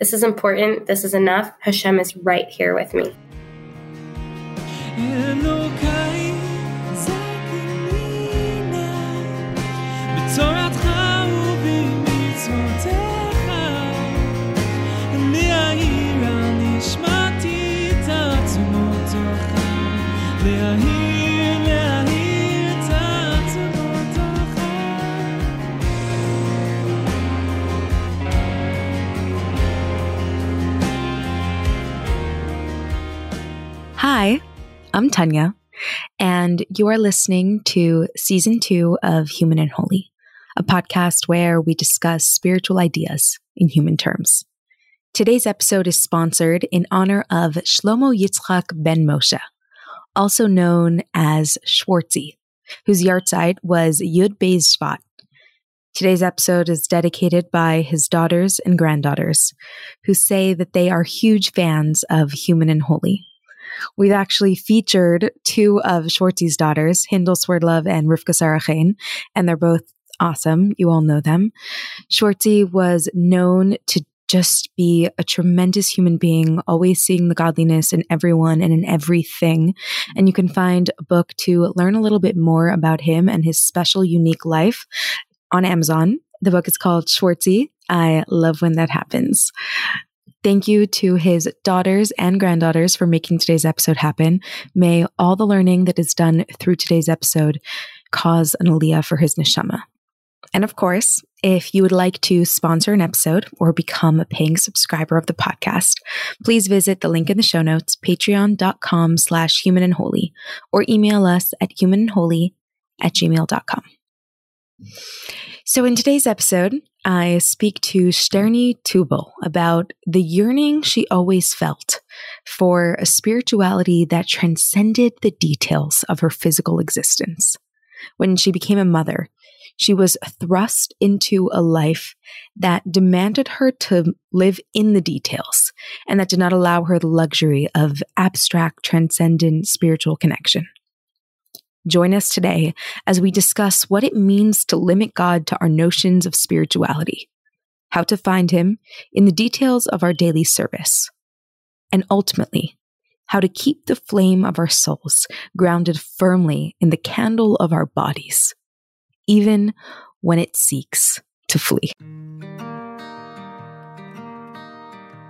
This is important. This is enough. Hashem is right here with me. I'm Tanya, and you are listening to season two of Human and Holy, a podcast where we discuss spiritual ideas in human terms. Today's episode is sponsored in honor of Shlomo Yitzchak ben Moshe, also known as Schwartzy, whose yahrzeit was Yud Shvat. Today's episode is dedicated by his daughters and granddaughters, who say that they are huge fans of Human and Holy We've actually featured two of Schwartzy's daughters, Hindel Swerdlove and Rivka Sarachain, and they're both awesome. You all know them. Schwartzy was known to just be a tremendous human being, always seeing the godliness in everyone and in everything. And you can find a book to learn a little bit more about him and his special, unique life on Amazon. The book is called Schwartzy. I love when that happens. Thank you to his daughters and granddaughters for making today's episode happen. May all the learning that is done through today's episode cause an aliyah for his neshama. And of course, if you would like to sponsor an episode or become a paying subscriber of the podcast, please visit the link in the show notes, patreon.com slash human and holy, or email us at humanandholy at gmail.com. So, in today's episode, I speak to Sterni Tubal about the yearning she always felt for a spirituality that transcended the details of her physical existence. When she became a mother, she was thrust into a life that demanded her to live in the details and that did not allow her the luxury of abstract, transcendent spiritual connection. Join us today as we discuss what it means to limit God to our notions of spirituality, how to find Him in the details of our daily service, and ultimately, how to keep the flame of our souls grounded firmly in the candle of our bodies, even when it seeks to flee.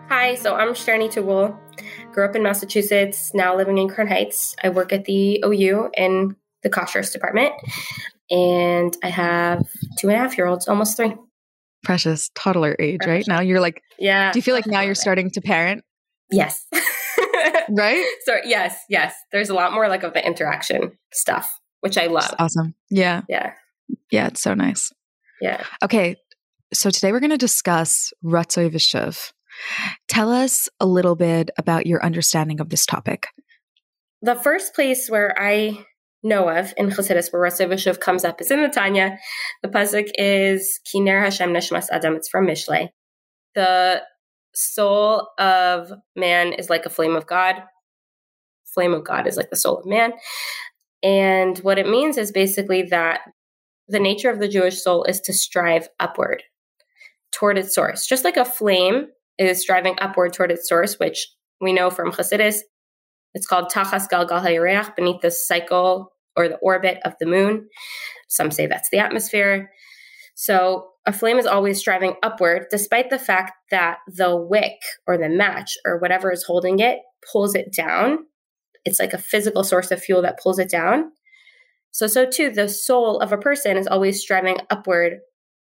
Hi, so I'm Sterni Tubal. Grew up in Massachusetts, now living in Crown Heights. I work at the OU in the kashrus department. And I have two and a half year olds, almost three. Precious toddler age, Precious. right? Now you're like, yeah. Do you feel like now you're starting to parent? Yes. right? So, yes, yes. There's a lot more like of the interaction stuff, which I love. That's awesome. Yeah. Yeah. Yeah, it's so nice. Yeah. Okay. So today we're going to discuss Ratzoi Vishuv. Tell us a little bit about your understanding of this topic. The first place where I know of in Chassidus, where Ratzoi Vishuv comes up, is in the Tanya. The pasuk is Kiner Hashem Neshmas Adam. It's from Mishlei. The soul of man is like a flame of God. Flame of God is like the soul of man. And what it means is basically that the nature of the Jewish soul is to strive upward toward its source. Just like a flame is striving upward toward its source, which we know from Chassidus it's called Tachas Galgal HaYareach, beneath the cycle or the orbit of the moon. Some say that's the atmosphere. So a flame is always striving upward, despite the fact that the wick or the match or whatever is holding it pulls it down. It's like a physical source of fuel that pulls it down. So, so too, the soul of a person is always striving upward,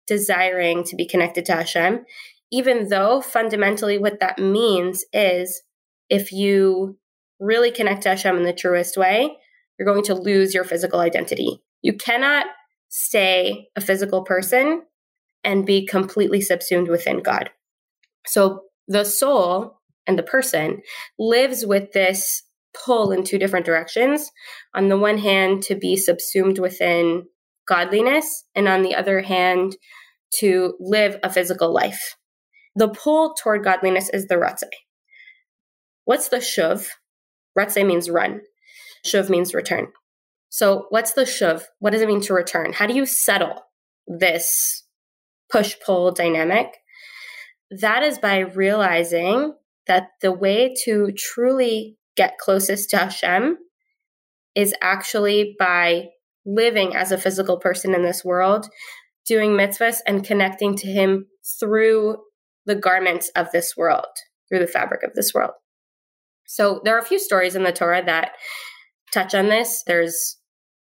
desiring to be connected to Hashem, even though fundamentally what that means is if you really connect to Hashem in the truest way, you're going to lose your physical identity. You cannot stay a physical person and be completely subsumed within God. So the soul and the person lives with this pull in two different directions. On the one hand, to be subsumed within godliness, and on the other hand, to live a physical life. The pull toward godliness is the ratzeh. What's the shuv? Ratzeh means run. Shuv means return. So what's the shuv? What does it mean to return? How do you settle this push pull dynamic? that is by realizing that the way to truly get closest to Hashem is actually by living as a physical person in this world, doing mitzvahs and connecting to Him through the garments of this world, through the fabric of this world. So there are a few stories in the Torah that touch on this. There's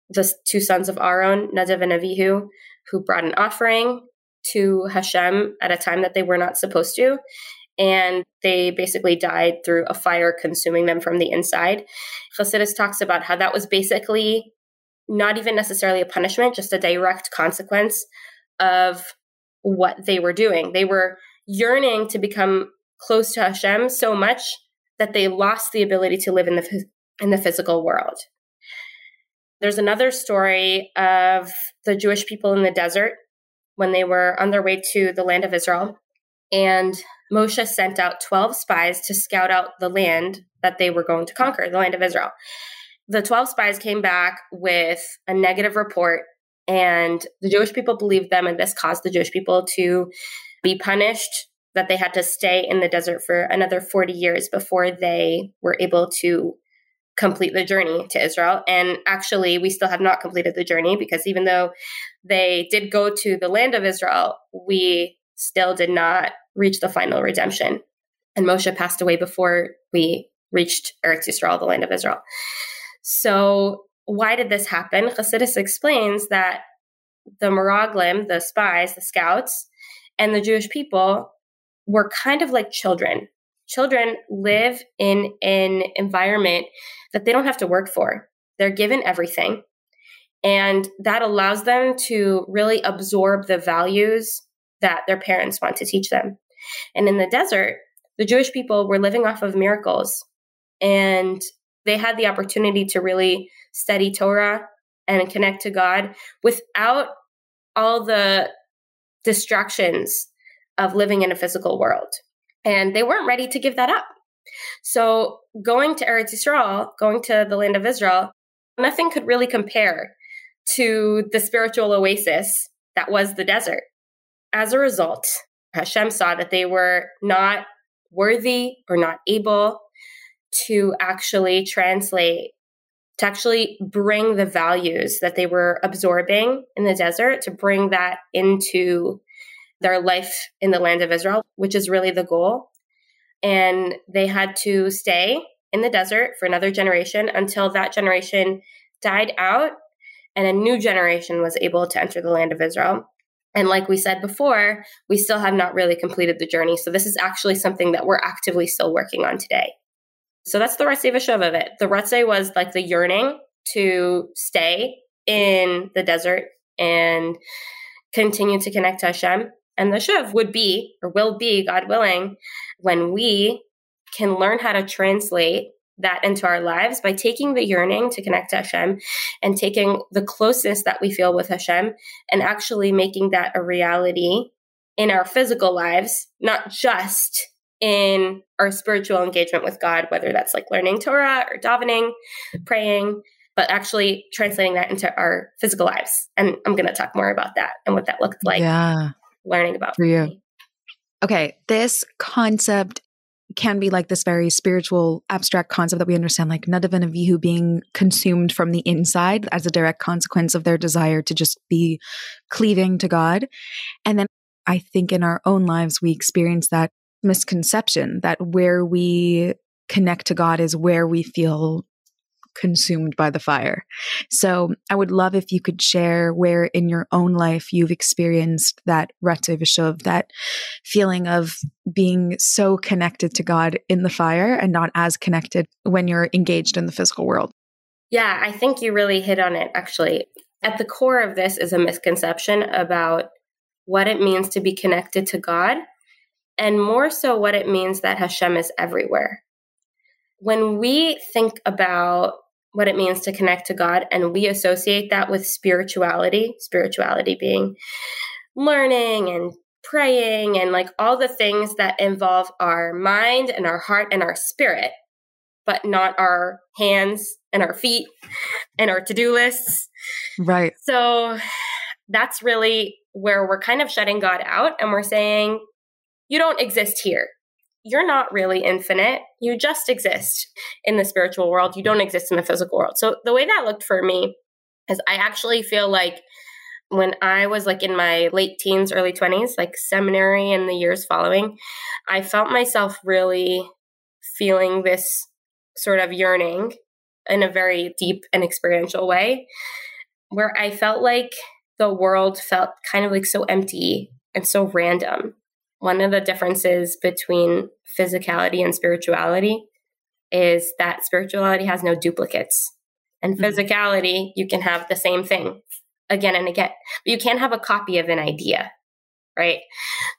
the two sons of Aaron, Nadav and Avihu, who brought an offering to Hashem at a time that they were not supposed to. And they basically died through a fire consuming them from the inside. Chassidus talks about how that was basically not even necessarily a punishment, just a direct consequence of what they were doing. They were yearning to become close to Hashem so much that they lost the ability to live in the in the physical world. There's another story of the Jewish people in the desert when they were on their way to the land of Israel. And Moshe sent out 12 spies to scout out the land that they were going to conquer, the land of Israel. The 12 spies came back with a negative report, and the Jewish people believed them, and this caused the Jewish people to be punished that they had to stay in the desert for another 40 years before they were able to complete the journey to Israel. And actually, we still have not completed the journey because even though they did go to the land of Israel, we still did not reach the final redemption. And Moshe passed away before we reached Eretz Yisrael, the land of Israel. So, why did this happen? Chassidus explains that the Meraglim, the spies, the scouts, and the Jewish people were kind of like children. Children live in an environment that they don't have to work for. They're given everything. And that allows them to really absorb the values that their parents want to teach them. And in the desert, the Jewish people were living off of miracles. And they had the opportunity to really study Torah and connect to God without all the distractions of living in a physical world. And they weren't ready to give that up. So going to Eretz Yisrael, going to the land of Israel, nothing could really compare to the spiritual oasis that was the desert. As a result, Hashem saw that they were not worthy or not able to actually translate, to actually bring the values that they were absorbing in the desert, to bring that into their life in the land of Israel, which is really the goal. And they had to stay in the desert for another generation until that generation died out and a new generation was able to enter the land of Israel. And like we said before, we still have not really completed the journey. So this is actually something that we're actively still working on today. So that's the Ratzei V'Shuv of it. The Ratzei was like the yearning to stay in the desert and continue to connect to Hashem. And the Shuv would be, or will be, God willing, when we can learn how to translate that into our lives by taking the yearning to connect to Hashem and taking the closeness that we feel with Hashem and actually making that a reality in our physical lives, not just in our spiritual engagement with God, whether that's like learning Torah or davening, praying, but actually translating that into our physical lives. And I'm going to talk more about that and what that looked like. Yeah learning about for you. Okay, this concept can be like this very spiritual, abstract concept that we understand, like Nadav and Avihu being consumed from the inside as a direct consequence of their desire to just be cleaving to God. And then I think in our own lives, we experience that misconception that where we connect to God is where we feel consumed by the fire. So I would love if you could share where in your own life you've experienced that Ratzei that feeling of being so connected to God in the fire and not as connected when you're engaged in the physical world. Yeah, I think you really hit on it actually. At the core of this is a misconception about what it means to be connected to God and more so what it means that Hashem is everywhere when we think about what it means to connect to God and we associate that with spirituality, spirituality being learning and praying and like all the things that involve our mind and our heart and our spirit, but not our hands and our feet and our to do lists. Right. So that's really where we're kind of shutting God out and we're saying, you don't exist here. You're not really infinite. You just exist in the spiritual world. You don't exist in the physical world. So the way that looked for me is I actually feel like when I was like in my late teens, early 20s, like seminary and the years following, I felt myself really feeling this sort of yearning in a very deep and experiential way, where I felt like the world felt kind of like so empty and so random. One of the differences between physicality and spirituality is that spirituality has no duplicates. And mm-hmm. physicality, you can have the same thing again and again, but you can't have a copy of an idea, right?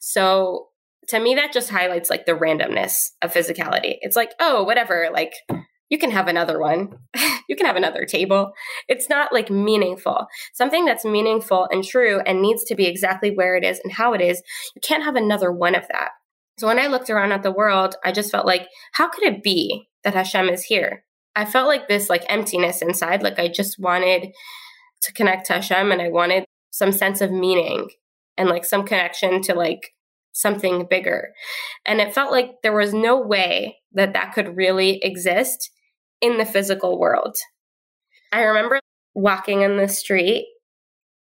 So to me, that just highlights like the randomness of physicality. It's like, oh, whatever, like you can have another one. you can have another table. It's not like meaningful. Something that's meaningful and true and needs to be exactly where it is and how it is, you can't have another one of that. So when I looked around at the world, I just felt like, how could it be that Hashem is here? I felt like this like emptiness inside, like I just wanted to connect to Hashem and I wanted some sense of meaning and like some connection to like something bigger. And it felt like there was no way that that could really exist in the physical world. I remember walking in the street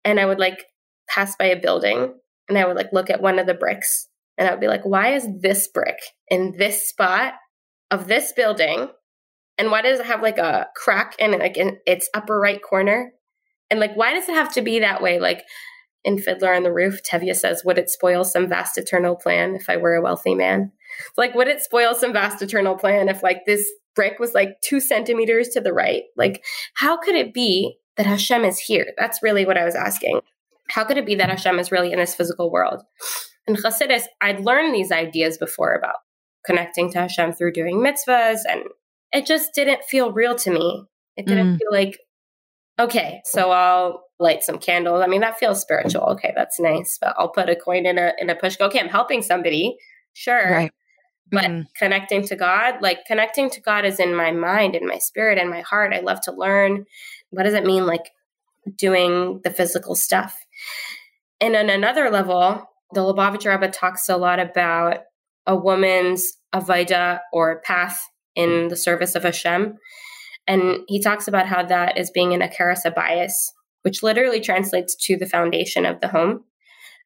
and I would like pass by a building and I would like look at one of the bricks and I would be like, why is this brick in this spot of this building? And why does it have like a crack in like in its upper right corner? And like, why does it have to be that way? Like in Fiddler on the Roof, Tevye says, Would it spoil some vast eternal plan if I were a wealthy man? Like, would it spoil some vast eternal plan if like this brick was like two centimeters to the right? Like, how could it be that Hashem is here? That's really what I was asking. How could it be that Hashem is really in this physical world? In Chassidus, I'd learned these ideas before about connecting to Hashem through doing mitzvahs, and it just didn't feel real to me. It didn't mm. feel like okay, so I'll light some candles. I mean, that feels spiritual. Okay, that's nice. But I'll put a coin in a in a pushka. Okay, I'm helping somebody. Sure. Right. But mm connecting to God, like connecting to God is in my mind, in my spirit, and my heart. I love to learn. What does it mean, like doing the physical stuff? And on another level, the Lubavitcher Rebbe talks a lot about a woman's avodah or path in the service of Hashem. And he talks about how that is being an Akeres Habayis, which literally translates to the foundation of the home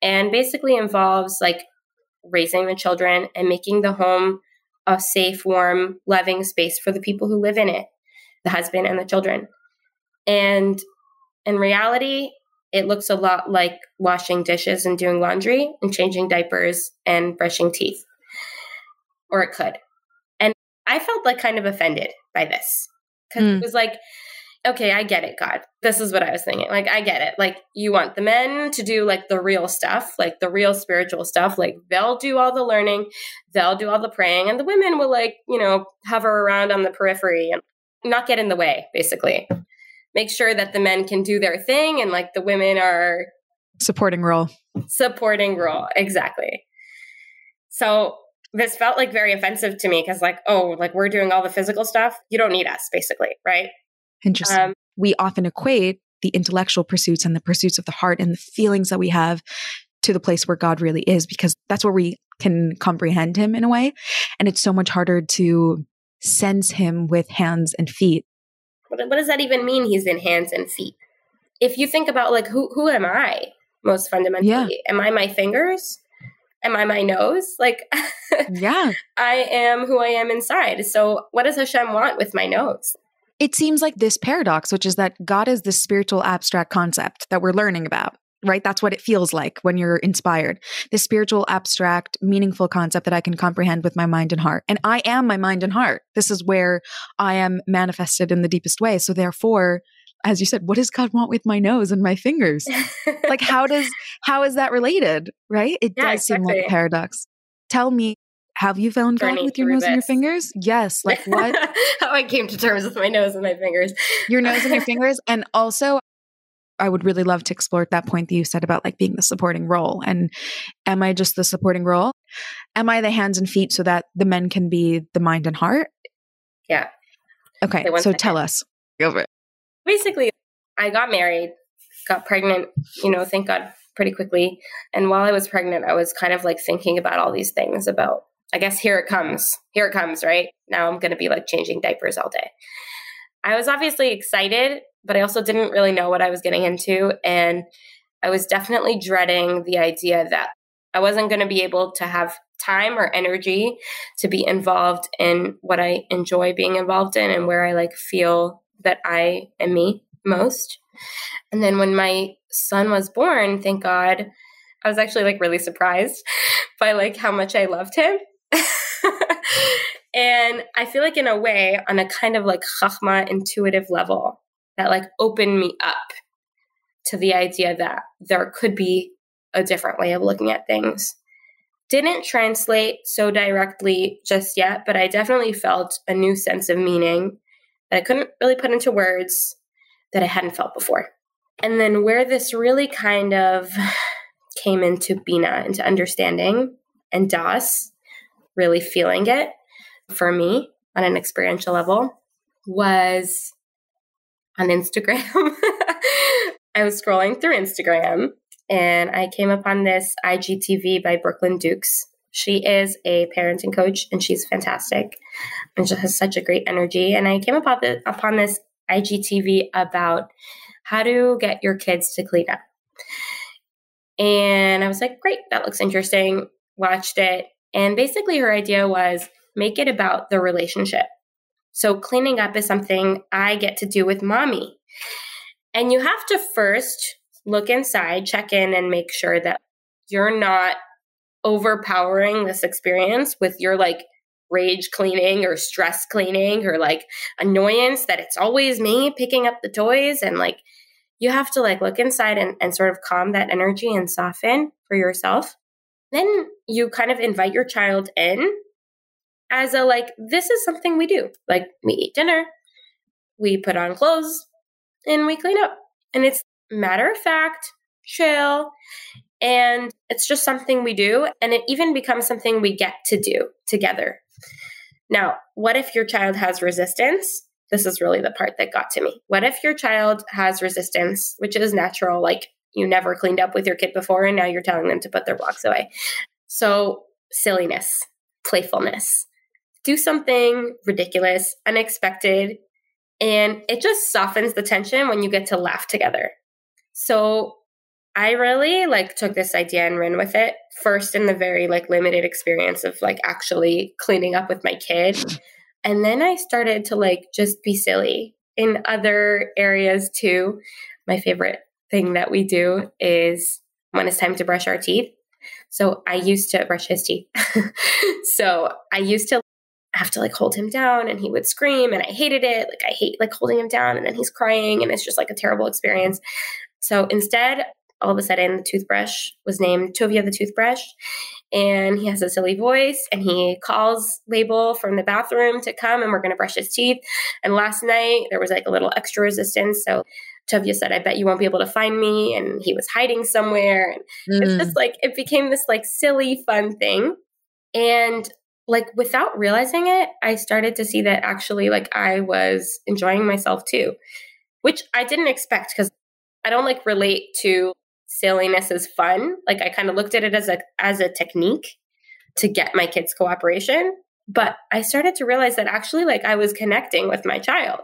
and basically involves like raising the children and making the home a safe, warm, loving space for the people who live in it, the husband and the children. And in reality, it looks a lot like washing dishes and doing laundry and changing diapers and brushing teeth. Or it could. And I felt like kind of offended by this because mm. it was like, okay, I get it, God. This is what I was thinking. Like, I get it. Like, you want the men to do like the real stuff, like the real spiritual stuff. Like, they'll do all the learning, they'll do all the praying, and the women will, like, you know, hover around on the periphery and not get in the way, basically. Make sure that the men can do their thing and like the women are supporting role. Supporting role, exactly. So this felt like very offensive to me because like oh like we're doing all the physical stuff you don't need us basically right interesting um, we often equate the intellectual pursuits and the pursuits of the heart and the feelings that we have to the place where god really is because that's where we can comprehend him in a way and it's so much harder to sense him with hands and feet what, what does that even mean he's in hands and feet if you think about like who who am i most fundamentally yeah. am i my fingers am I my nose? Like, yeah, I am who I am inside. So, what does Hashem want with my nose? It seems like this paradox, which is that God is this spiritual abstract concept that we're learning about, right? That's what it feels like when you're inspired. This spiritual, abstract, meaningful concept that I can comprehend with my mind and heart. And I am my mind and heart. This is where I am manifested in the deepest way. So, therefore, as you said, what does God want with my nose and my fingers? like how does how is that related? Right? It yeah, does exactly. seem like a paradox. Tell me, have you found God with your nose this. and your fingers? Yes. Like what? how I came to terms with my nose and my fingers. your nose and your fingers. And also I would really love to explore that point that you said about like being the supporting role. And am I just the supporting role? Am I the hands and feet so that the men can be the mind and heart? Yeah. Okay. So tell us. Go for it basically, I got married, got pregnant, you know, thank God pretty quickly. And while I was pregnant, I was kind of like thinking about all these things about, I guess, here it comes. Here it comes, right? Now I'm going to be like changing diapers all day. I was obviously excited, but I also didn't really know what I was getting into. And I was definitely dreading the idea that I wasn't going to be able to have time or energy to be involved in what I enjoy being involved in and where I like feel that I am me most. And then when my son was born, thank God, I was actually like really surprised by like how much I loved him. and I feel like in a way, on a kind of like chachma intuitive level, that like opened me up to the idea that there could be a different way of looking at things. Didn't translate so directly just yet, but I definitely felt a new sense of meaning that I couldn't really put into words that I hadn't felt before. And then where this really kind of came into Bina, into understanding, and Das really feeling it for me on an experiential level was on Instagram. I was scrolling through Instagram and I came upon this IGTV by Brooklyn Dukes. She is a parenting coach and she's fantastic and she has such a great energy. And I came upon, the, upon this IGTV about how to get your kids to clean up. And I was like, great, that looks interesting. Watched it. And basically, her idea was make it about the relationship. So, cleaning up is something I get to do with mommy. And you have to first look inside, check in, and make sure that you're not overpowering this experience with your like rage cleaning or stress cleaning or like annoyance that it's always me picking up the toys and like you have to like look inside and, and sort of calm that energy and soften for yourself then you kind of invite your child in as a like this is something we do. Like we eat dinner we put on clothes and we clean up. And it's matter of fact chill and it's just something we do and it even becomes something we get to do together. Now what if your child has resistance? This is really the part that got to me. What if your child has resistance which is natural like you never cleaned up with your kid before and now you're telling them to put their blocks away so silliness playfulness do something ridiculous, unexpected, and it just softens the tension when you get to laugh together. So I really like took this idea and ran with it first in the very like limited experience of like actually cleaning up with my kid. And then I started to like just be silly in other areas too. My favorite thing that we do is when it's time to brush our teeth. So I used to brush his teeth. so I used to have to like hold him down and he would scream and I hated it. Like I hate like holding him down and then he's crying and it's just like a terrible experience. So instead, all of a sudden the toothbrush was named Tovia the toothbrush and he has a silly voice and he calls Label from the bathroom to come and we're going to brush his teeth. And last night there was like a little extra resistance. So Tovia said, I bet you won't be able to find me. And he was hiding somewhere. And mm. it's just like, it became this like silly, fun thing. And like without realizing it, I started to see that actually like I was enjoying myself too, which I didn't expect because I don't like relate to silliness as fun. Like I kind of looked at it as a as a technique to get my kids cooperation, but I started to realize that actually like I was connecting with my child.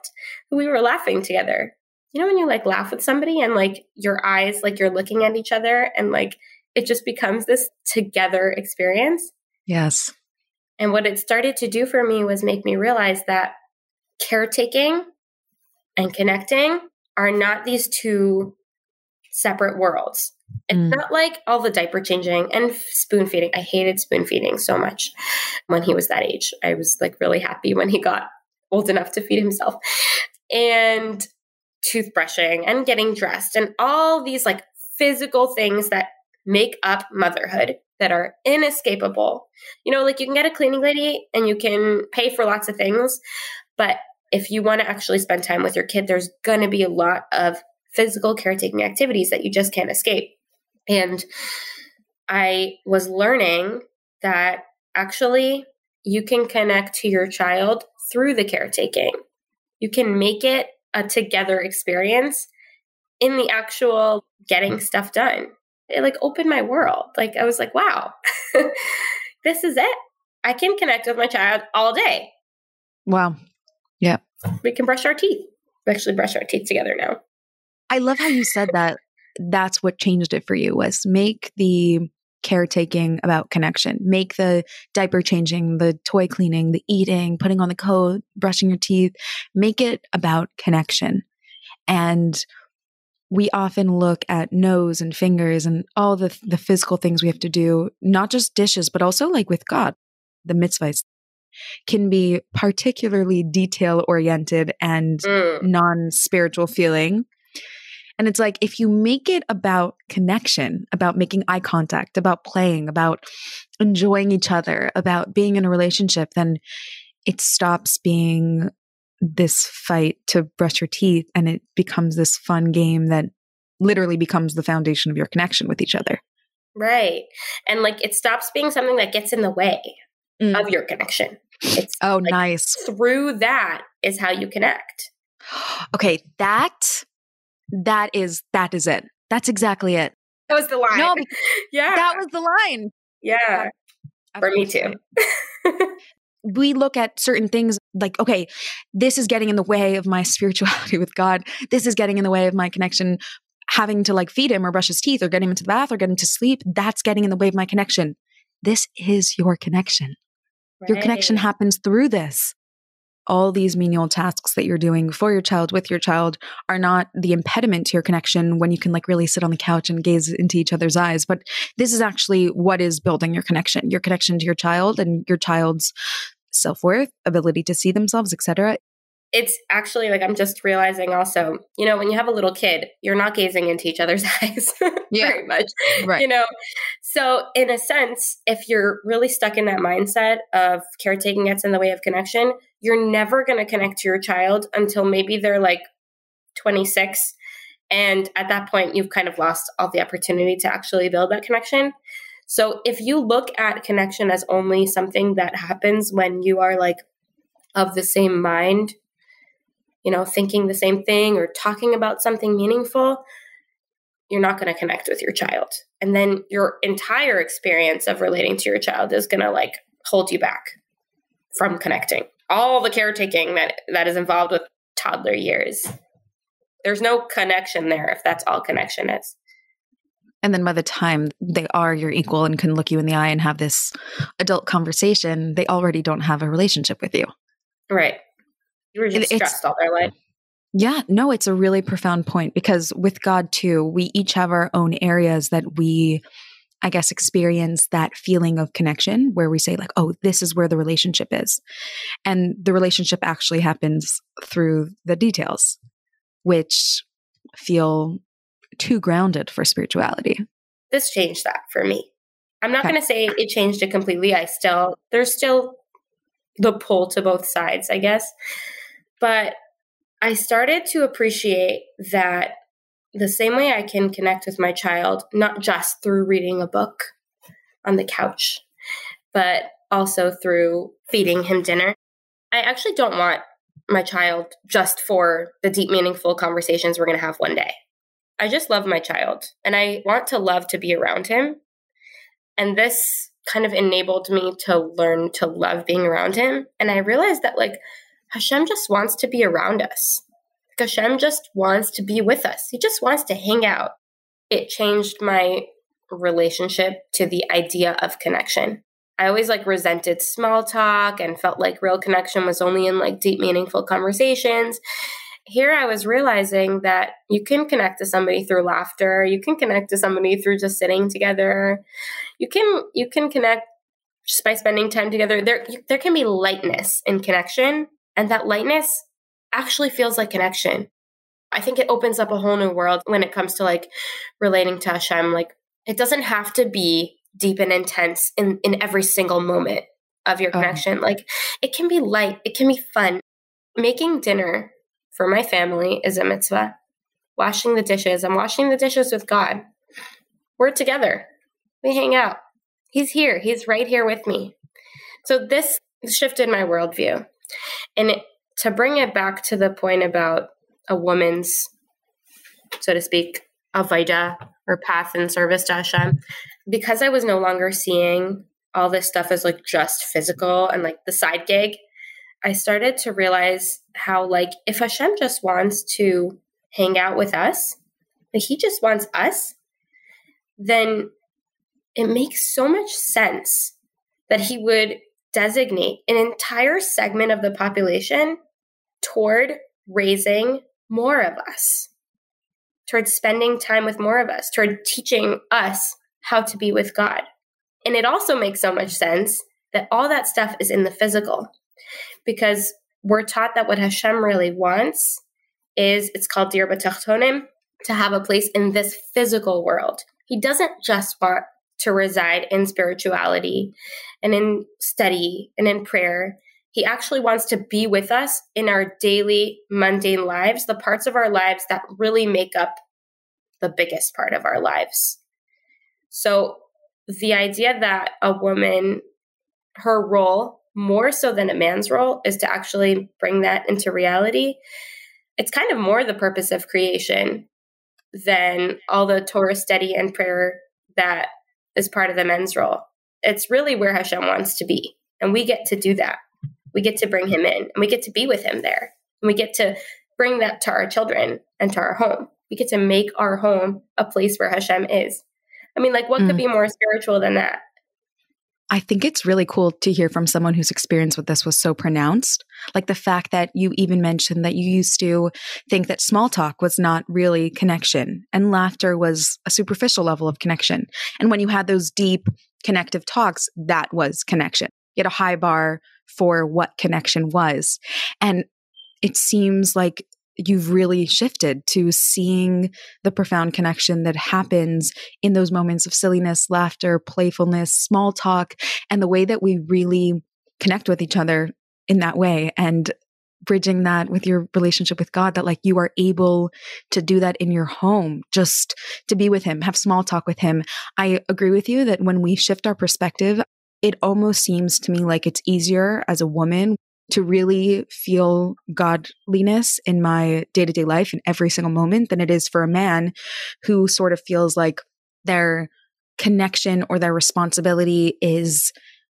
We were laughing together. You know when you like laugh with somebody and like your eyes like you're looking at each other and like it just becomes this together experience? Yes. And what it started to do for me was make me realize that caretaking and connecting are not these two separate worlds. It's mm. not like all the diaper changing and spoon feeding. I hated spoon feeding so much when he was that age. I was like really happy when he got old enough to feed himself. And toothbrushing and getting dressed and all these like physical things that make up motherhood that are inescapable. You know, like you can get a cleaning lady and you can pay for lots of things, but if you want to actually spend time with your kid, there's going to be a lot of physical caretaking activities that you just can't escape. And I was learning that actually you can connect to your child through the caretaking. You can make it a together experience in the actual getting mm. stuff done it like opened my world. Like I was like, wow, this is it. I can connect with my child all day. Wow. Yeah. We can brush our teeth. We actually brush our teeth together now. I love how you said that that's what changed it for you was make the caretaking about connection. Make the diaper changing, the toy cleaning, the eating, putting on the coat, brushing your teeth, make it about connection. And we often look at nose and fingers and all the the physical things we have to do, not just dishes, but also like with God, the mitzvahs can be particularly detail oriented and mm. non spiritual feeling. And it's like if you make it about connection, about making eye contact, about playing, about enjoying each other, about being in a relationship, then it stops being this fight to brush your teeth and it becomes this fun game that literally becomes the foundation of your connection with each other. Right. And like it stops being something that gets in the way mm. of your connection. It's oh, like, nice. Through that is how you connect. Okay, that that is that is it. That's exactly it. That was the line. No, yeah, that was the line. Yeah, for me too. we look at certain things like, okay, this is getting in the way of my spirituality with God. This is getting in the way of my connection. Having to like feed him or brush his teeth or get him into the bath or get him to sleep, that's getting in the way of my connection. This is your connection. Right. Your connection happens through this. All these menial tasks that you're doing for your child, with your child, are not the impediment to your connection when you can like really sit on the couch and gaze into each other's eyes. But this is actually what is building your connection, your connection to your child and your child's self-worth, ability to see themselves, etc it's actually like I'm just realizing also, you know, when you have a little kid, you're not gazing into each other's eyes yeah. very much. Right. You know, so in a sense, if you're really stuck in that mindset of caretaking gets in the way of connection, you're never going to connect to your child until maybe they're like 26. And at that point, you've kind of lost all the opportunity to actually build that connection. So if you look at connection as only something that happens when you are like of the same mind you know, thinking the same thing or talking about something meaningful, you're not going to connect with your child. And then your entire experience of relating to your child is going to like hold you back from connecting. All the caretaking that that is involved with toddler years. There's no connection there if that's all connection is. And then by the time they are your equal and can look you in the eye and have this adult conversation, they already don't have a relationship with you. Right. You were just stressed all their life. Yeah, no, it's a really profound point because with God too, we each have our own areas that we, I guess, experience that feeling of connection where we say, like, oh, this is where the relationship is. And the relationship actually happens through the details, which feel too grounded for spirituality. This changed that for me. I'm not okay. going to say it changed it completely. I still, there's still the pull to both sides, I guess. But I started to appreciate that the same way I can connect with my child, not just through reading a book on the couch, but also through feeding him dinner. I actually don't want my child just for the deep, meaningful conversations we're going to have one day. I just love my child and I want to love to be around him. And this kind of enabled me to learn to love being around him. And I realized that, like, Hashem just wants to be around us. Hashem just wants to be with us. He just wants to hang out. It changed my relationship to the idea of connection. I always like resented small talk and felt like real connection was only in like deep, meaningful conversations. Here I was realizing that you can connect to somebody through laughter. You can connect to somebody through just sitting together. You can you can connect just by spending time together. There there can be lightness in connection and that lightness actually feels like connection. I think it opens up a whole new world when it comes to like relating to Hashem. Like it doesn't have to be deep and intense in, in every single moment of your connection. Um, like it can be light, it can be fun. Making dinner for my family is a mitzvah. Washing the dishes, I'm washing the dishes with God. We're together. We hang out. He's here. He's right here with me. So this shifted my worldview. And it, to bring it back to the point about a woman's, so to speak, avodah or path and service to Hashem, because I was no longer seeing all this stuff as like just physical and like the side gig, I started to realize how like if Hashem just wants to hang out with us, like he just wants us, then it makes so much sense that he would designate an entire segment of the population toward raising more of us, toward spending time with more of us, toward teaching us how to be with God. And it also makes so much sense that all that stuff is in the physical because we're taught that what Hashem really wants is it's called Dirah B'Tachtonim, to have a place in this physical world. He doesn't just want to reside in spirituality and in study and in prayer. He actually wants to be with us in our daily mundane lives, the parts of our lives that really make up the biggest part of our lives. So, the idea that a woman, her role, more so than a man's role, is to actually bring that into reality, it's kind of more the purpose of creation than all the Torah study and prayer that is part of the men's role. It's really where Hashem wants to be. And we get to do that. We get to bring him in and we get to be with him there. And we get to bring that to our children and to our home. We get to make our home a place where Hashem is. I mean, like, what mm. could be more spiritual than that? I think it's really cool to hear from someone whose experience with this was so pronounced. Like the fact that you even mentioned that you used to think that small talk was not really connection and laughter was a superficial level of connection. And when you had those deep connective talks, that was connection. You had a high bar for what connection was. And it seems like you've really shifted to seeing the profound connection that happens in those moments of silliness, laughter, playfulness, small talk, and the way that we really connect with each other in that way. And bridging that with your relationship with God, that like you are able to do that in your home, just to be with Him, have small talk with Him. I agree with you that when we shift our perspective, it almost seems to me like it's easier as a woman to really feel godliness in my day to day life in every single moment than it is for a man who sort of feels like their connection or their responsibility is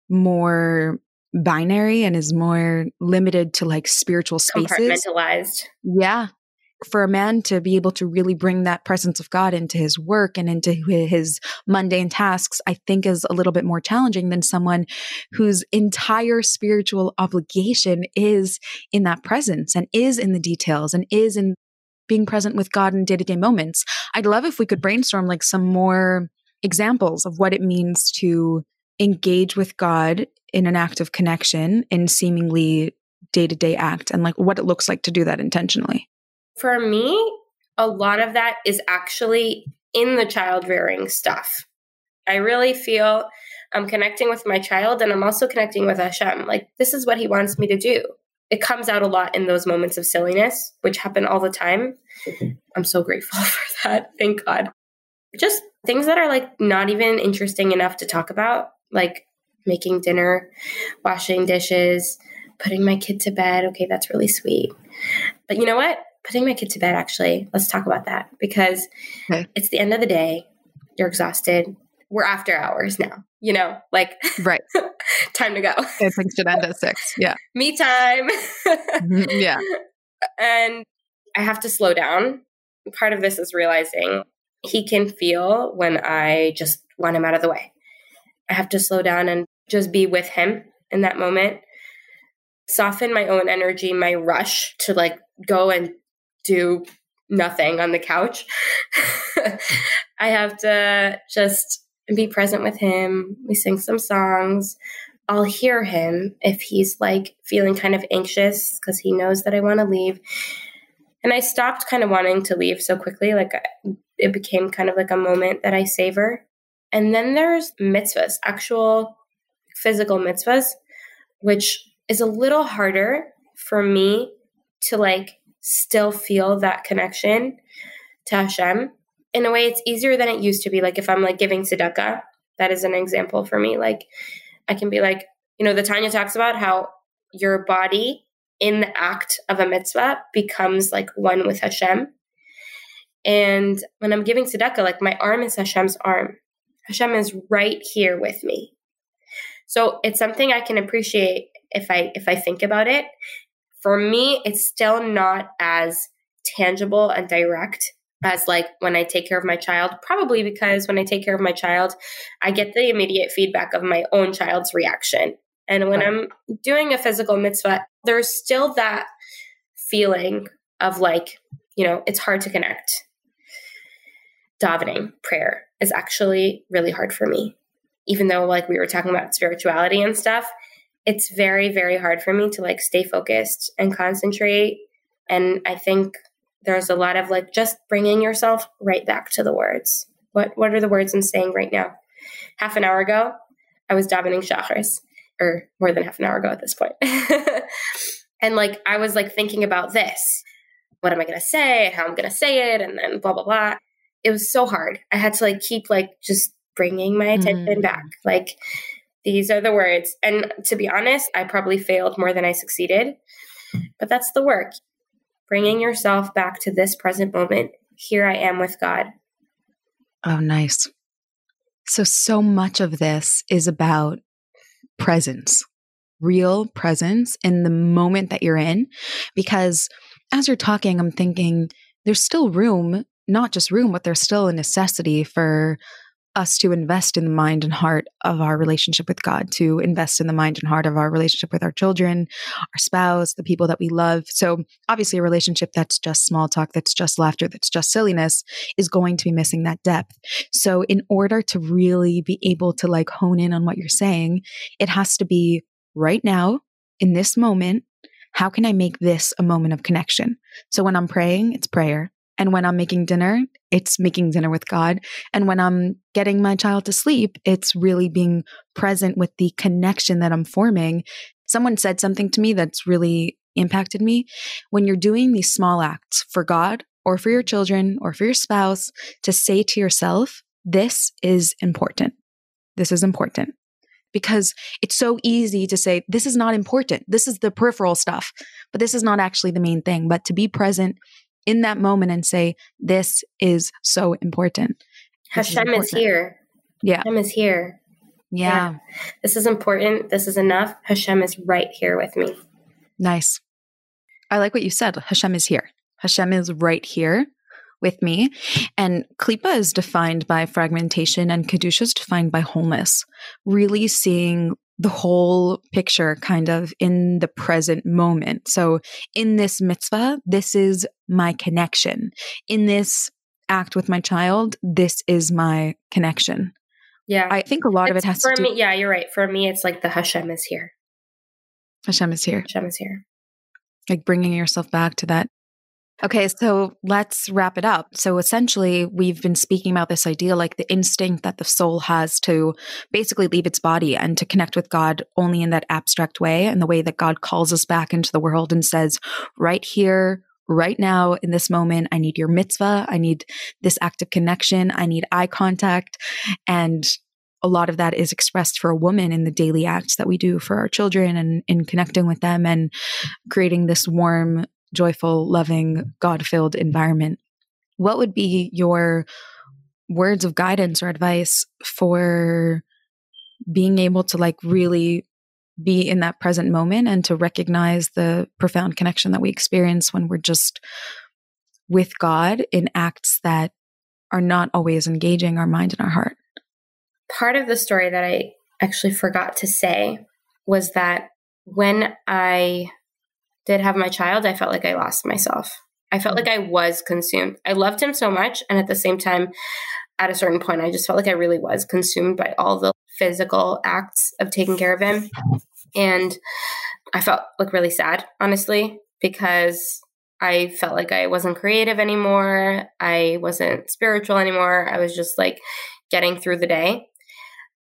more binary and is more limited to like spiritual spaces. Compartmentalized. Yeah for a man to be able to really bring that presence of God into his work and into his mundane tasks, I think is a little bit more challenging than someone whose entire spiritual obligation is in that presence and is in the details and is in being present with God in day to day moments. I'd love if we could brainstorm like some more examples of what it means to engage with God in an act of connection in seemingly day to day act and like what it looks like to do that intentionally. For me, a lot of that is actually in the child rearing stuff. I really feel I'm connecting with my child and I'm also connecting with Hashem. Like, this is what he wants me to do. It comes out a lot in those moments of silliness, which happen all the time. I'm so grateful for that. Thank God. Just things that are like not even interesting enough to talk about, like making dinner, washing dishes, putting my kid to bed. Okay, that's really sweet. But you know what? Putting my kid to bed, actually, let's talk about that because okay. it's the end of the day. You're exhausted. We're after hours now, you know, like, right. time to go. Okay, things should end at six. Yeah. Me time. Mm-hmm. yeah. And I have to slow down. Part of this is realizing he can feel when I just want him out of the way. I have to slow down and just be with him in that moment soften my own energy, my rush to like go and do nothing on the couch. I have to just be present with him. We sing some songs. I'll hear him if he's like feeling kind of anxious because he knows that I want to leave. And I stopped kind of wanting to leave so quickly. Like it became kind of like a moment that I savor. And then there's mitzvahs, actual physical mitzvahs, which is a little harder for me to like still feel that connection to Hashem. In a way, it's easier than it used to be. Like if I'm like giving tzedakah, that is an example for me. Like I can be like, you know, the Tanya talks about how your body in the act of a mitzvah becomes like one with Hashem. And when I'm giving tzedakah, like my arm is Hashem's arm. Hashem is right here with me. So it's something I can appreciate if I if I think about it. For me, it's still not as tangible and direct as like when I take care of my child, probably because when I take care of my child, I get the immediate feedback of my own child's reaction. And when. I'm doing a physical mitzvah, there's still that feeling of like, you know, it's hard to connect. Davening, prayer is actually really hard for me. Even though, like, we were talking about spirituality and stuff, it's very, very hard for me to like stay focused and concentrate. And I think there's a lot of like just bringing yourself right back to the words. What what are the words I'm saying right now? Half an hour ago, I was davening shacharis, or more than half an hour ago at this and like I was like thinking about this. What am I going to say? How I'm going to say it? And then blah blah blah. It was so hard. I had to like keep like just bringing my attention mm. back. Like these are the words. And to be honest, I probably failed more than I succeeded. But that's the work bringing yourself back to this present moment. Here I am with God. Oh, nice. So, so much of this is about presence, real presence in the moment that you're in. Because as you're talking, I'm thinking there's still room, not just room, but there's still a necessity for us to invest in the mind and heart of our relationship with God, to invest in the mind and heart of our relationship with our children, our spouse, the people that we love. So, obviously, a relationship that's just small talk, that's just laughter, that's just silliness is going to be missing that depth. So, in order to really be able to like hone in on what you're saying, it has to be right now, in this moment. How can I make this a moment of connection? So, when I'm praying, it's prayer. And when I'm making dinner, it's making dinner with God. And when I'm getting my child to sleep, it's really being present with the connection that I'm forming. Someone said something to me that's really impacted me. When you're doing these small acts for God or for your children or for your spouse, to say to yourself, this is important. This is important. Because it's so easy to say, this is not important. This is the peripheral stuff, but this is not actually the main thing. But to be present in that moment and say, This is so important. This Hashem is, important. is, here. Yeah. Hashem is here. Yeah. yeah. This is important. This is enough. Hashem is right here with me. Nice. I like what you said. Hashem is here. Hashem is right here with me. And Klipa is defined by fragmentation and Kedusha is defined by wholeness. Really seeing the whole picture kind of in the present moment. So in this mitzvah, this is my connection. In this act with my child, this is my connection. Yeah. I think a lot it's of it has for to me. Yeah, you're right. For me, it's like the Hashem is here. Hashem is here. Hashem is here. Like bringing yourself back to that Okay, so let's wrap it up. So essentially, we've been speaking about this idea like the instinct that the soul has to basically leave its body and to connect with God only in that abstract way and the way that God calls us back into the world and says, right here, right now, in this moment, I need your mitzvah. I need this active connection. I need eye contact. And a lot of that is expressed for a woman in the daily acts that we do for our children and in connecting with them and creating this warm joyful, loving, God filled environment. What would be your words of guidance or advice for being able to like really be in that present moment and to recognize the profound connection that we experience when we're just with God in acts that are not always engaging our mind and our heart. Part of the story that I actually forgot to say was that when I did have my child, I felt like I lost myself. I felt mm. like I was consumed. I loved him so much. And at the same time, at a certain point, I just felt like I really was consumed by all the physical acts of taking care of him. And I felt like really sad, honestly, because I felt like I wasn't creative anymore. I wasn't spiritual anymore. I was just like getting through the day.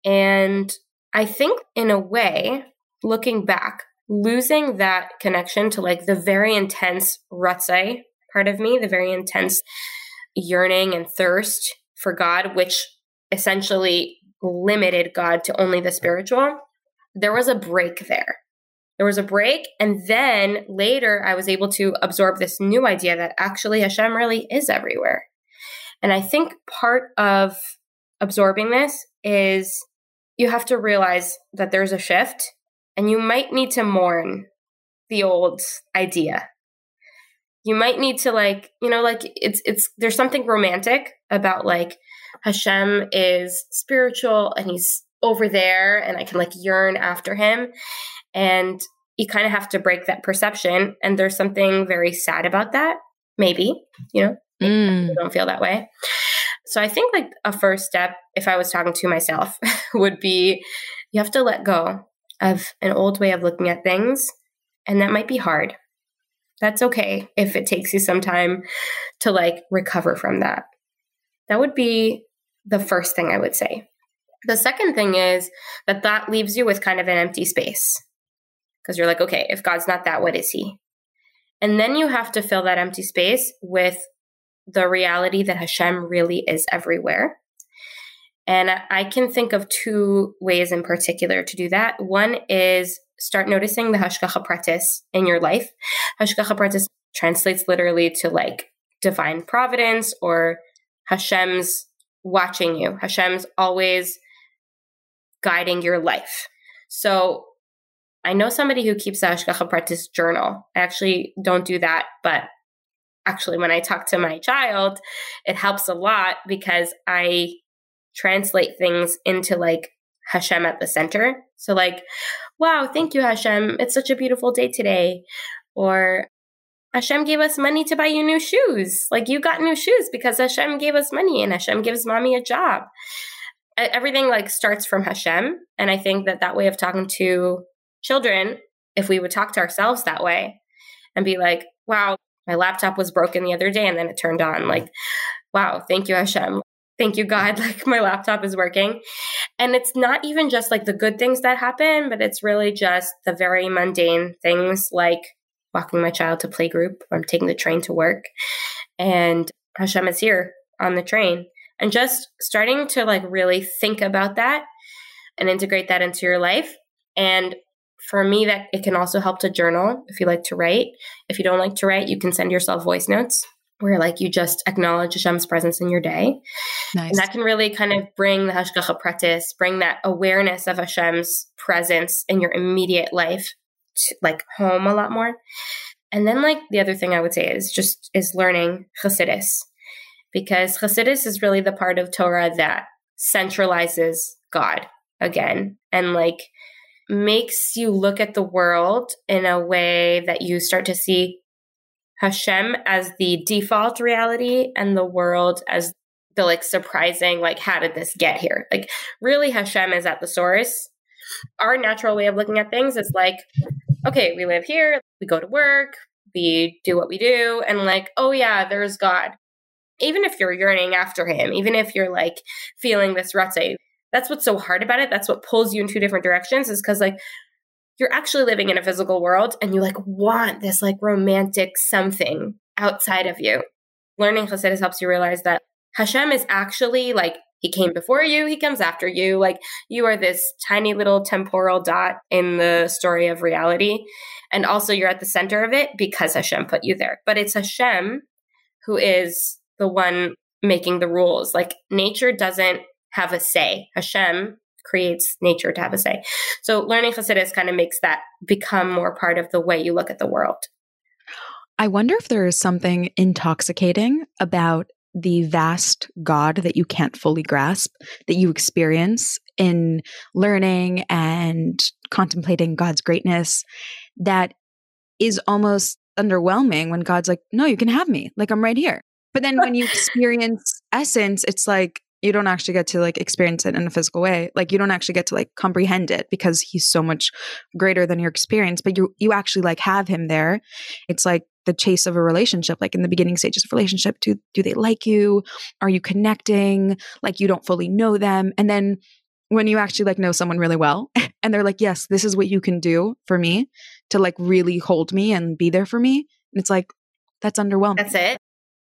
And I think, in a way, looking back, losing that connection to like the very intense ratzai part of me, the very intense yearning and thirst for God, which essentially limited God to only the spiritual, there was a break there. There was a break. And then later, I was able to absorb this new idea that actually Hashem really is everywhere. And I think part of absorbing this is you have to realize that there's a shift and you might need to mourn the old idea. You might need to like, you know, like it's it's there's something romantic about like Hashem is spiritual and he's over there and I can like yearn after him. And you kind of have to break that perception. And there's something very sad about that, maybe, you know, mm. don't feel that way. So I think like a first step, if I was talking to myself, would be you have to let go of an old way of looking at things. And that might be hard. That's okay if it takes you some time to like recover from that. That would be the first thing I would say. The second thing is that that leaves you with kind of an empty space because you're like, okay, if God's not that, what is He? And then you have to fill that empty space with the reality that Hashem really is everywhere. And I can think of two ways in particular to do that. One is start noticing the Hashgacha Pratis in your life. Hashgacha Pratis translates literally to like divine providence or Hashem's watching you. Hashem's always guiding your life. So I know somebody who keeps a Hashgacha Pratis journal. I actually don't do that, but actually when I talk to my child, it helps a lot because I translate things into like Hashem at the center. So like, wow, thank you Hashem. It's such a beautiful day today. Or Hashem gave us money to buy you new shoes. Like you got new shoes because Hashem gave us money and Hashem gives mommy a job. Everything like starts from Hashem. And I think that that way of talking to children, if we would talk to ourselves that way and be like, wow, my laptop was broken the other day and then it turned on. Like, wow, thank you, Hashem. Thank you, God. Like, my laptop is working. And it's not even just like the good things that happen, but it's really just the very mundane things like walking my child to playgroup or I'm taking the train to work. And Hashem is here on the train. And just starting to like really think about that and integrate that into your life. And for me that it can also help to journal if you like to write if you don't like to write you can send yourself voice notes where like you just acknowledge Hashem's presence in your day. Nice. And that can really kind of bring the Hashgacha Pratis, bring that awareness of Hashem's presence in your immediate life to, like home a lot more. And then like the other thing I would say is just is learning Chassidus. Because Chassidus is really the part of Torah that centralizes God again. And like makes you look at the world in a way that you start to see Hashem as the default reality and the world as the like surprising, like, how did this get here? Like, really, Hashem is at the source. Our natural way of looking at things is like, okay, we live here, we go to work, we do what we do, and like, oh yeah, there's God. Even if you're yearning after him, even if you're like feeling this ratzah, that's what's so hard about it. That's what pulls you in two different directions is because like you're actually living in a physical world and you like want this like romantic something outside of you. Learning Chassidus helps you realize that Hashem is actually like he came before you, he comes after you. Like you are this tiny little temporal dot in the story of reality. And also you're at the center of it because Hashem put you there. But it's Hashem who is the one making the rules. Like nature doesn't have a say. Hashem creates nature to have a say. So learning Chassidus kind of makes that become more part of the way you look at the world. I wonder if there is something intoxicating about the vast God that you can't fully grasp, that you experience in learning and contemplating God's greatness, that is almost underwhelming when God's like, no, you can have me. Like, I'm right here. But then when you experience essence, it's like, you don't actually get to like experience it in a physical way. Like you don't actually get to like comprehend it because he's so much greater than your experience but you you actually like have him there. It's like the chase of a relationship like in the beginning stages of relationship do do they like you? Are you connecting? Like you don't fully know them. And then when you actually like know someone really well and they're like yes this is what you can do for me to like really hold me and be there for me and it's like that's underwhelming. That's it.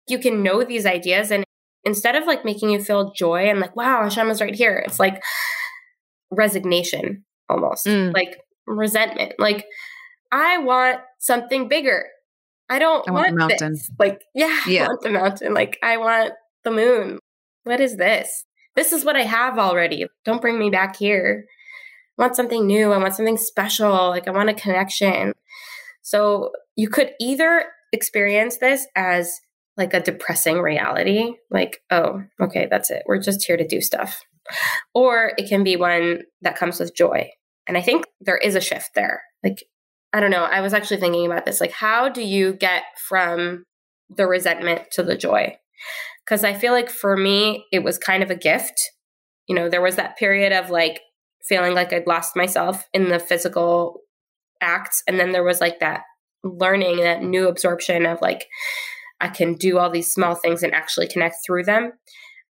You can know these ideas and instead of like making you feel joy and like, wow, Hashem is right here, it's like resignation almost, mm. like resentment. Like, I want something bigger. I don't I want, want this. Like, yeah, yeah, I want the mountain. Like, I want the moon. What is this? This is what I have already. Don't bring me back here. I want something new. I want something special. Like, I want a connection. So, you could either experience this as like a depressing reality, like, oh, okay, that's it. We're just here to do stuff. Or it can be one that comes with joy. And I think there is a shift there. Like, I don't know. I was actually thinking about this. Like, how do you get from the resentment to the joy? Because I feel like for me, it was kind of a gift. You know, there was that period of like feeling like I'd lost myself in the physical acts. And then there was like that learning, that new absorption of like, I can do all these small things and actually connect through them.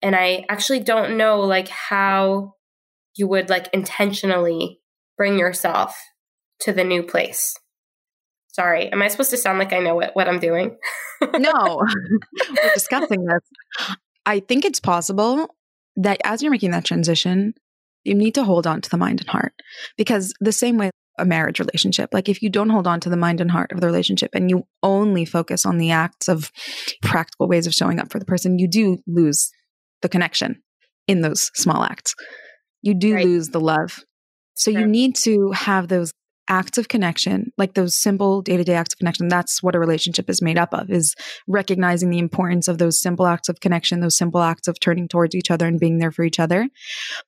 And I actually don't know like how you would like intentionally bring yourself to the new place. Sorry, am I supposed to sound like I know what, what I'm doing? no, we're discussing this. I think it's possible that as you're making that transition, you need to hold on to the mind and heart because the same way a marriage relationship, like if you don't hold on to the mind and heart of the relationship and you only focus on the acts of practical ways of showing up for the person, you do lose the connection in those small acts. You do right. lose the love. So sure. you need to have those acts of connection, like those simple day to day acts of connection, that's what a relationship is made up of, is recognizing the importance of those simple acts of connection, those simple acts of turning towards each other and being there for each other.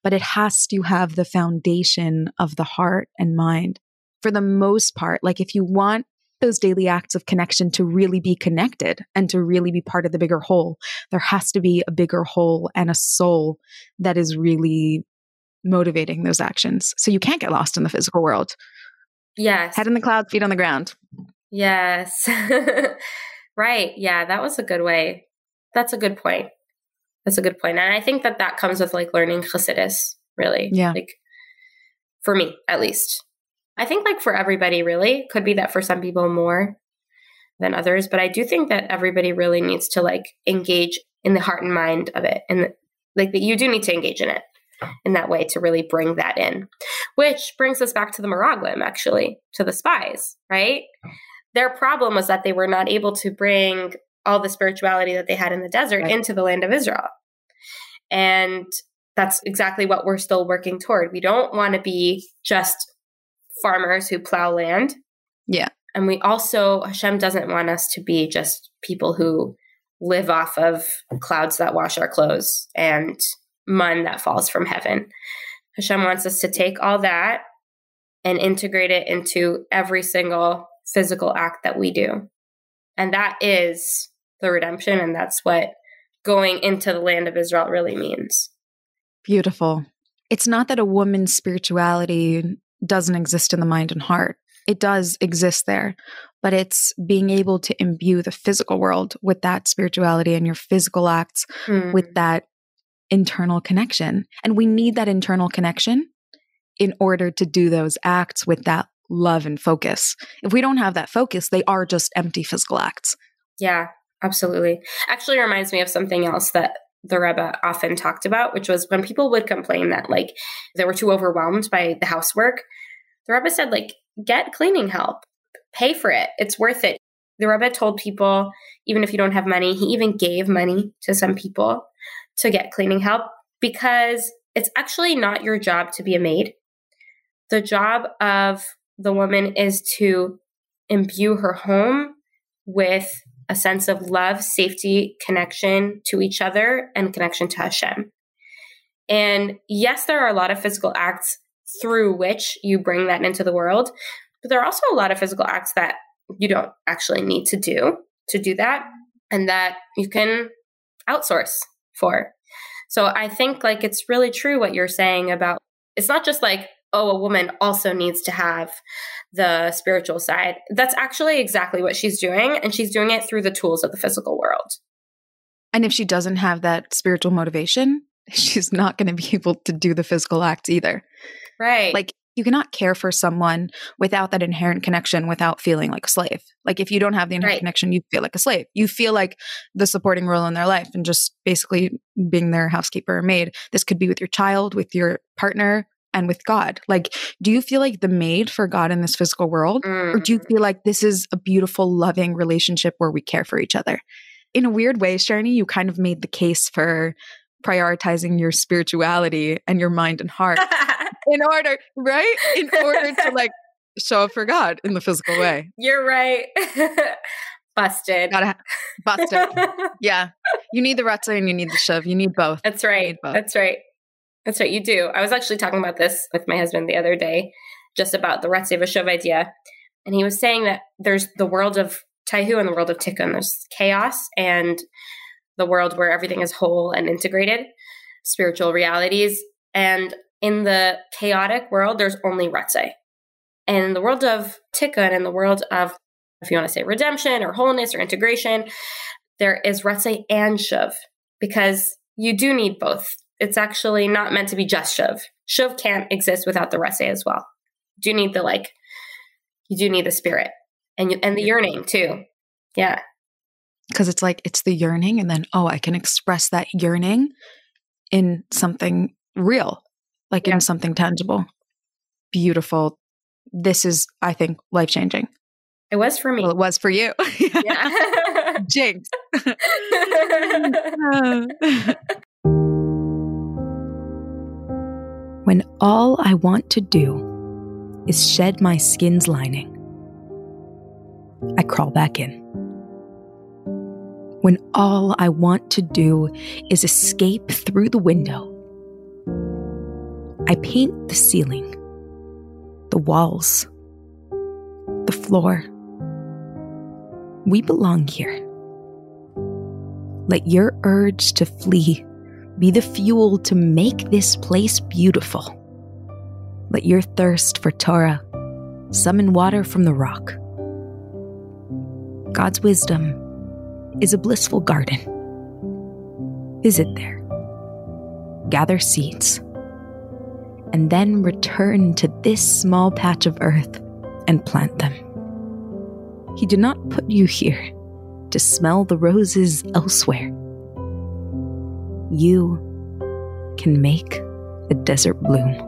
But it has to have the foundation of the heart and mind. For the most part, like if you want those daily acts of connection to really be connected and to really be part of the bigger whole, there has to be a bigger whole and a soul that is really motivating those actions. So you can't get lost in the physical world. Yes. Head in the clouds, feet on the ground. Yes. right. Yeah, that was a good way. That's a good point. That's a good point. And I think that that comes with like learning Chassidus, really. Yeah. Like for me, at least. I think like for everybody, really. Could be that for some people more than others. But I do think that everybody really needs to like engage in the heart and mind of it. And like that you do need to engage in it in that way to really bring that in. Which brings us back to the Miraglim, actually, to the spies, right? Their problem was that they were not able to bring all the spirituality that they had in the desert right. into the land of Israel. And that's exactly what we're still working toward. We don't want to be just farmers who plow land. Yeah. And we also, Hashem doesn't want us to be just people who live off of clouds that wash our clothes and mun that falls from heaven. Hashem wants us to take all that and integrate it into every single physical act that we do. And that is the redemption. And that's what going into the land of Israel really means. Beautiful. It's not that a woman's spirituality doesn't exist in the mind and heart, it does exist there. But it's being able to imbue the physical world with that spirituality and your physical acts mm. with that internal connection. And we need that internal connection in order to do those acts with that love and focus. If we don't have that focus, they are just empty physical acts. Yeah, absolutely. Actually reminds me of something else that the Rebbe often talked about, which was when people would complain that like they were too overwhelmed by the housework. The Rebbe said like get cleaning help, pay for it. It's worth it. The Rebbe told people even if you don't have money, he even gave money to some people to get cleaning help because it's actually not your job to be a maid. The job of the woman is to imbue her home with a sense of love, safety, connection to each other, and connection to Hashem. And yes, there are a lot of physical acts through which you bring that into the world, but there are also a lot of physical acts that you don't actually need to do to do that, and that you can outsource for. So I think like it's really true what you're saying about it's not just like, oh, a woman also needs to have the spiritual side. That's actually exactly what she's doing. And she's doing it through the tools of the physical world. And if she doesn't have that spiritual motivation, she's not going to be able to do the physical acts either. Right. Like you cannot care for someone without that inherent connection without feeling like a slave like if you don't have the inherent right. connection you feel like a slave you feel like the supporting role in their life and just basically being their housekeeper or maid this could be with your child with your partner and with god like do you feel like the maid for god in this physical world mm. or do you mm. feel like this is a beautiful loving relationship where we care for each other in a weird way, Sharni, you kind of made the case for prioritizing your spirituality and your mind and heart in order, right? In order to like show up for God in the physical way. You're right. busted. Gotta ha- busted. yeah. You need the Ratza and you need the Shuv. You need both. That's right. both. That's right. That's right. You do. I was actually talking about this with my husband the other day, just about the Ratzev Shuv idea. And he was saying that there's the world of Tohu and the world of Tikkun. There's chaos and the world where everything is whole and integrated, spiritual realities. And in the chaotic world, there's only Ratze. And in the world of Tikkun and in the world of, if you want to say redemption or wholeness or integration, there is Ratze and Shuv because you do need both. It's actually not meant to be just Shuv. Shuv can't exist without the Ratze as well. You do need the like, you do need the spirit and you, and the yearning too. Yeah. Because it's like, it's the yearning, and then, oh, I can express that yearning in something real, like Yeah. in something tangible. Beautiful. This is, I think, life changing. It was for me. Well, it was for you. yeah. Jinx. when all I want to do is shed my skin's lining, I crawl back in. When all I want to do is escape through the window, I paint the ceiling, the walls, the floor. We belong here. Let your urge to flee be the fuel to make this place beautiful. Let your thirst for Torah summon water from the rock. God's wisdom is a blissful garden. Visit there, gather seeds, and then return to this small patch of earth and plant them. He did not put you here to smell the roses elsewhere. You can make a desert bloom.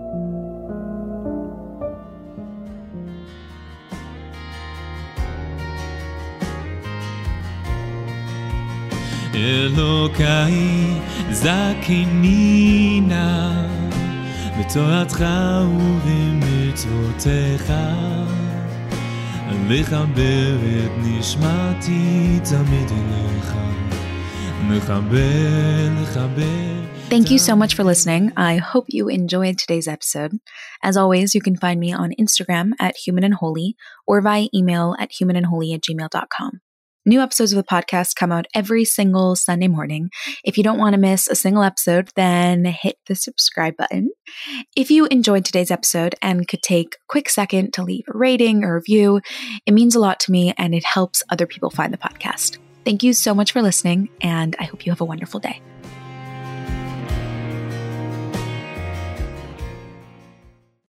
Elokai zakini בתורתך ובמצוותיך לחבר את נשמתי תמיד אליך מחבר, לחבר Thank you so much for listening. I hope you enjoyed today's episode. As always, you can find me on Instagram at human and holy or via email at humanandholy at gmail.com. New episodes of the podcast come out every single Sunday morning. If you don't want to miss a single episode, then hit the subscribe button. If you enjoyed today's episode and could take a quick second to leave a rating or review, it means a lot to me and it helps other people find the podcast. Thank you so much for listening, and I hope you have a wonderful day.